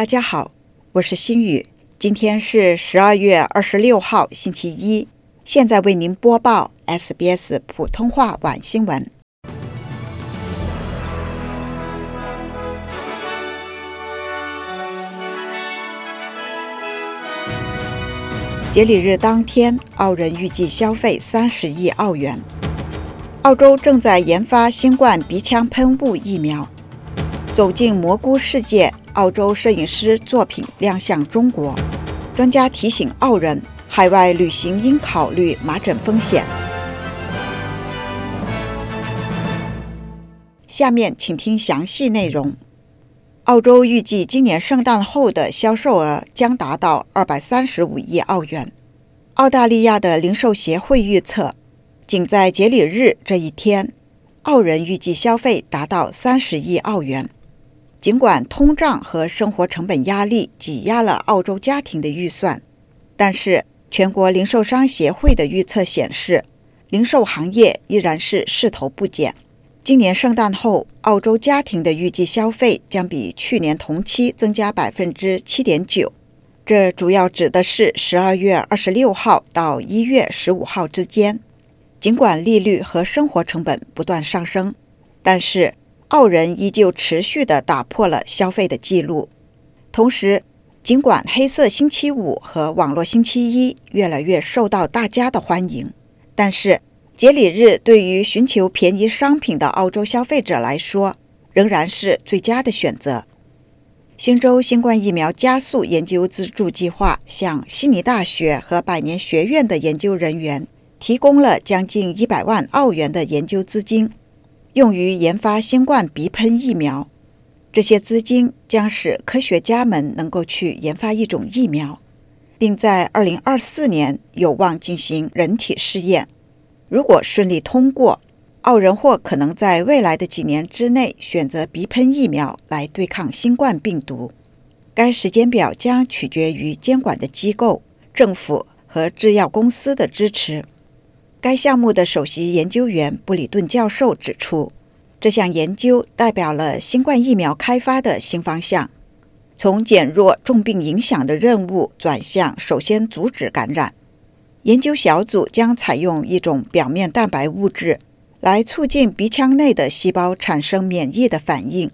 大家好，我是心雨，今天是十二月二十六号，星期一。现在为您播报 SBS 普通话晚新闻。节礼日当天，澳人预计消费三十亿澳元。澳洲正在研发新冠鼻腔喷雾疫苗。走进蘑菇世界，澳洲摄影师作品亮相中国。专家提醒澳人，海外旅行应考虑麻疹风险。下面请听详细内容。澳洲预计今年圣诞后的销售额将达到二百三十五亿澳元。澳大利亚的零售协会预测，仅在节礼日这一天，澳人预计消费达到三十亿澳元。尽管通胀和生活成本压力挤压了澳洲家庭的预算，但是全国零售商协会的预测显示，零售行业依然是势头不减。今年圣诞后，澳洲家庭的预计消费将比去年同期增加百分之七点九。这主要指的是十二月二十六号到一月十五号之间。尽管利率和生活成本不断上升，但是澳人依旧持续地打破了消费的记录。同时，尽管黑色星期五和网络星期一越来越受到大家的欢迎，但是。节礼日对于寻求便宜商品的澳洲消费者来说，仍然是最佳的选择。新州新冠疫苗加速研究资助计划向悉尼大学和百年学院的研究人员提供了将近一百万澳元的研究资金，用于研发新冠鼻喷疫苗。这些资金将使科学家们能够去研发一种疫苗，并在二零二四年有望进行人体试验。如果顺利通过，澳人或可能在未来的几年之内选择鼻喷疫苗来对抗新冠病毒。该时间表将取决于监管的机构、政府和制药公司的支持。该项目的首席研究员布里顿教授指出，这项研究代表了新冠疫苗开发的新方向，从减弱重病影响的任务转向首先阻止感染。研究小组将采用一种表面蛋白物质来促进鼻腔内的细胞产生免疫的反应，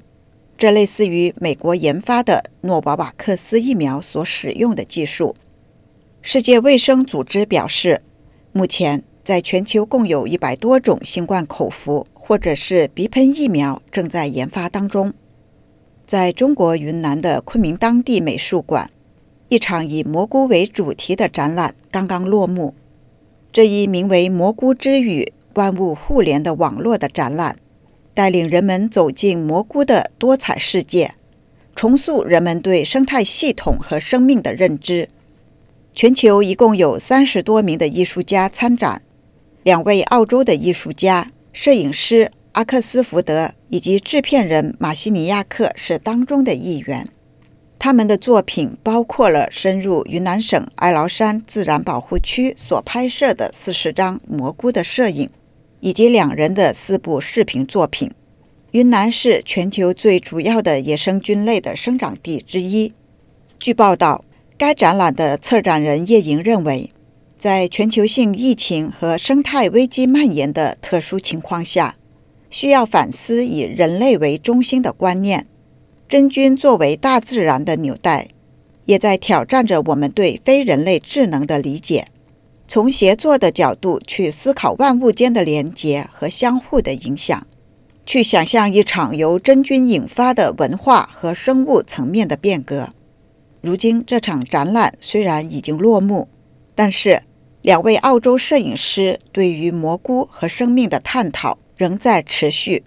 这类似于美国研发的诺瓦瓦克斯疫苗所使用的技术。世界卫生组织表示，目前在全球共有一百多种新冠口服或者是鼻喷疫苗正在研发当中。在中国云南的昆明当地美术馆。一场以蘑菇为主题的展览刚刚落幕。这一名为“蘑菇之语：万物互联”的网络的展览，带领人们走进蘑菇的多彩世界，重塑人们对生态系统和生命的认知。全球一共有三十多名的艺术家参展，两位澳洲的艺术家、摄影师阿克斯福德以及制片人马西尼亚克是当中的一员。他们的作品包括了深入云南省哀牢山自然保护区所拍摄的四十张蘑菇的摄影，以及两人的四部视频作品。云南是全球最主要的野生菌类的生长地之一。据报道，该展览的策展人叶莹认为，在全球性疫情和生态危机蔓延的特殊情况下，需要反思以人类为中心的观念。真菌作为大自然的纽带，也在挑战着我们对非人类智能的理解。从协作的角度去思考万物间的连结和相互的影响，去想象一场由真菌引发的文化和生物层面的变革。如今，这场展览虽然已经落幕，但是两位澳洲摄影师对于蘑菇和生命的探讨仍在持续。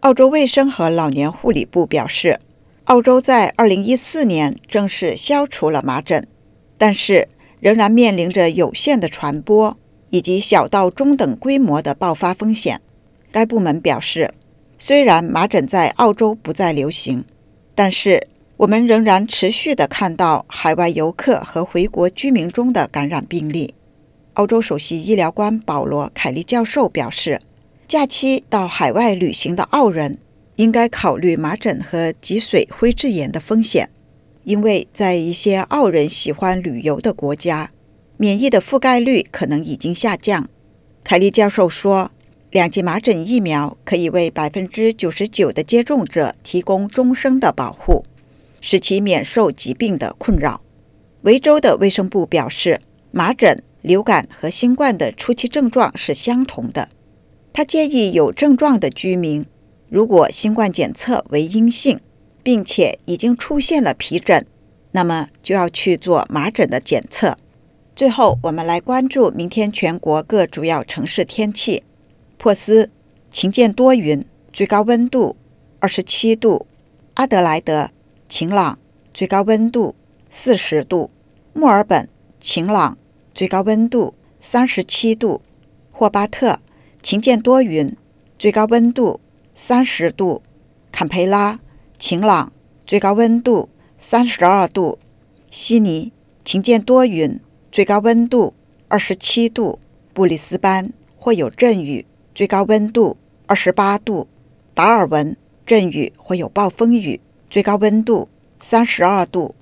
澳洲卫生和老年护理部表示，澳洲在2014年正式消除了麻疹，但是仍然面临着有限的传播以及小到中等规模的爆发风险。该部门表示，虽然麻疹在澳洲不再流行，但是我们仍然持续地看到海外游客和回国居民中的感染病例。澳洲首席医疗官保罗·凯利教授表示。假期到海外旅行的澳人应该考虑麻疹和脊髓灰质炎的风险，因为在一些澳人喜欢旅游的国家，免疫的覆盖率可能已经下降。凯利教授说，两剂麻疹疫苗可以为百分之九十九的接种者提供终生的保护，使其免受疾病的困扰。维州的卫生部表示，麻疹、流感和新冠的初期症状是相同的。他建议有症状的居民，如果新冠检测为阴性，并且已经出现了皮疹，那么就要去做麻疹的检测。最后，我们来关注明天全国各主要城市天气：珀斯晴间多云，最高温度二十七度；阿德莱德晴朗，最高温度四十度；墨尔本晴朗，最高温度三十七度；霍巴特晴间多云，最高温度三十度；坎培拉。晴朗，最高温度三十二度；悉尼晴间多云，最高温度二十七度；布里斯班会有阵雨，最高温度二十八度；达尔文阵雨会有暴风雨，最高温度三十二度。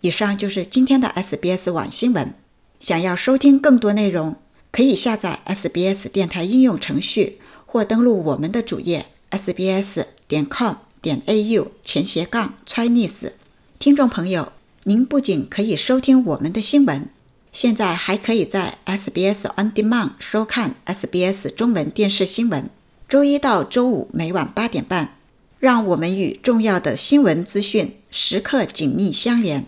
以上就是今天的 SBS 网新闻。想要收听更多内容，可以下载 SBS 电台应用程序，或登录我们的主页 sbs 点 com。点 a u 前斜杠 Chinese，听众朋友，您不仅可以收听我们的新闻，现在还可以在 SBS On Demand 收看 SBS 中文电视新闻。周一到周五每晚八点半，让我们与重要的新闻资讯时刻紧密相连。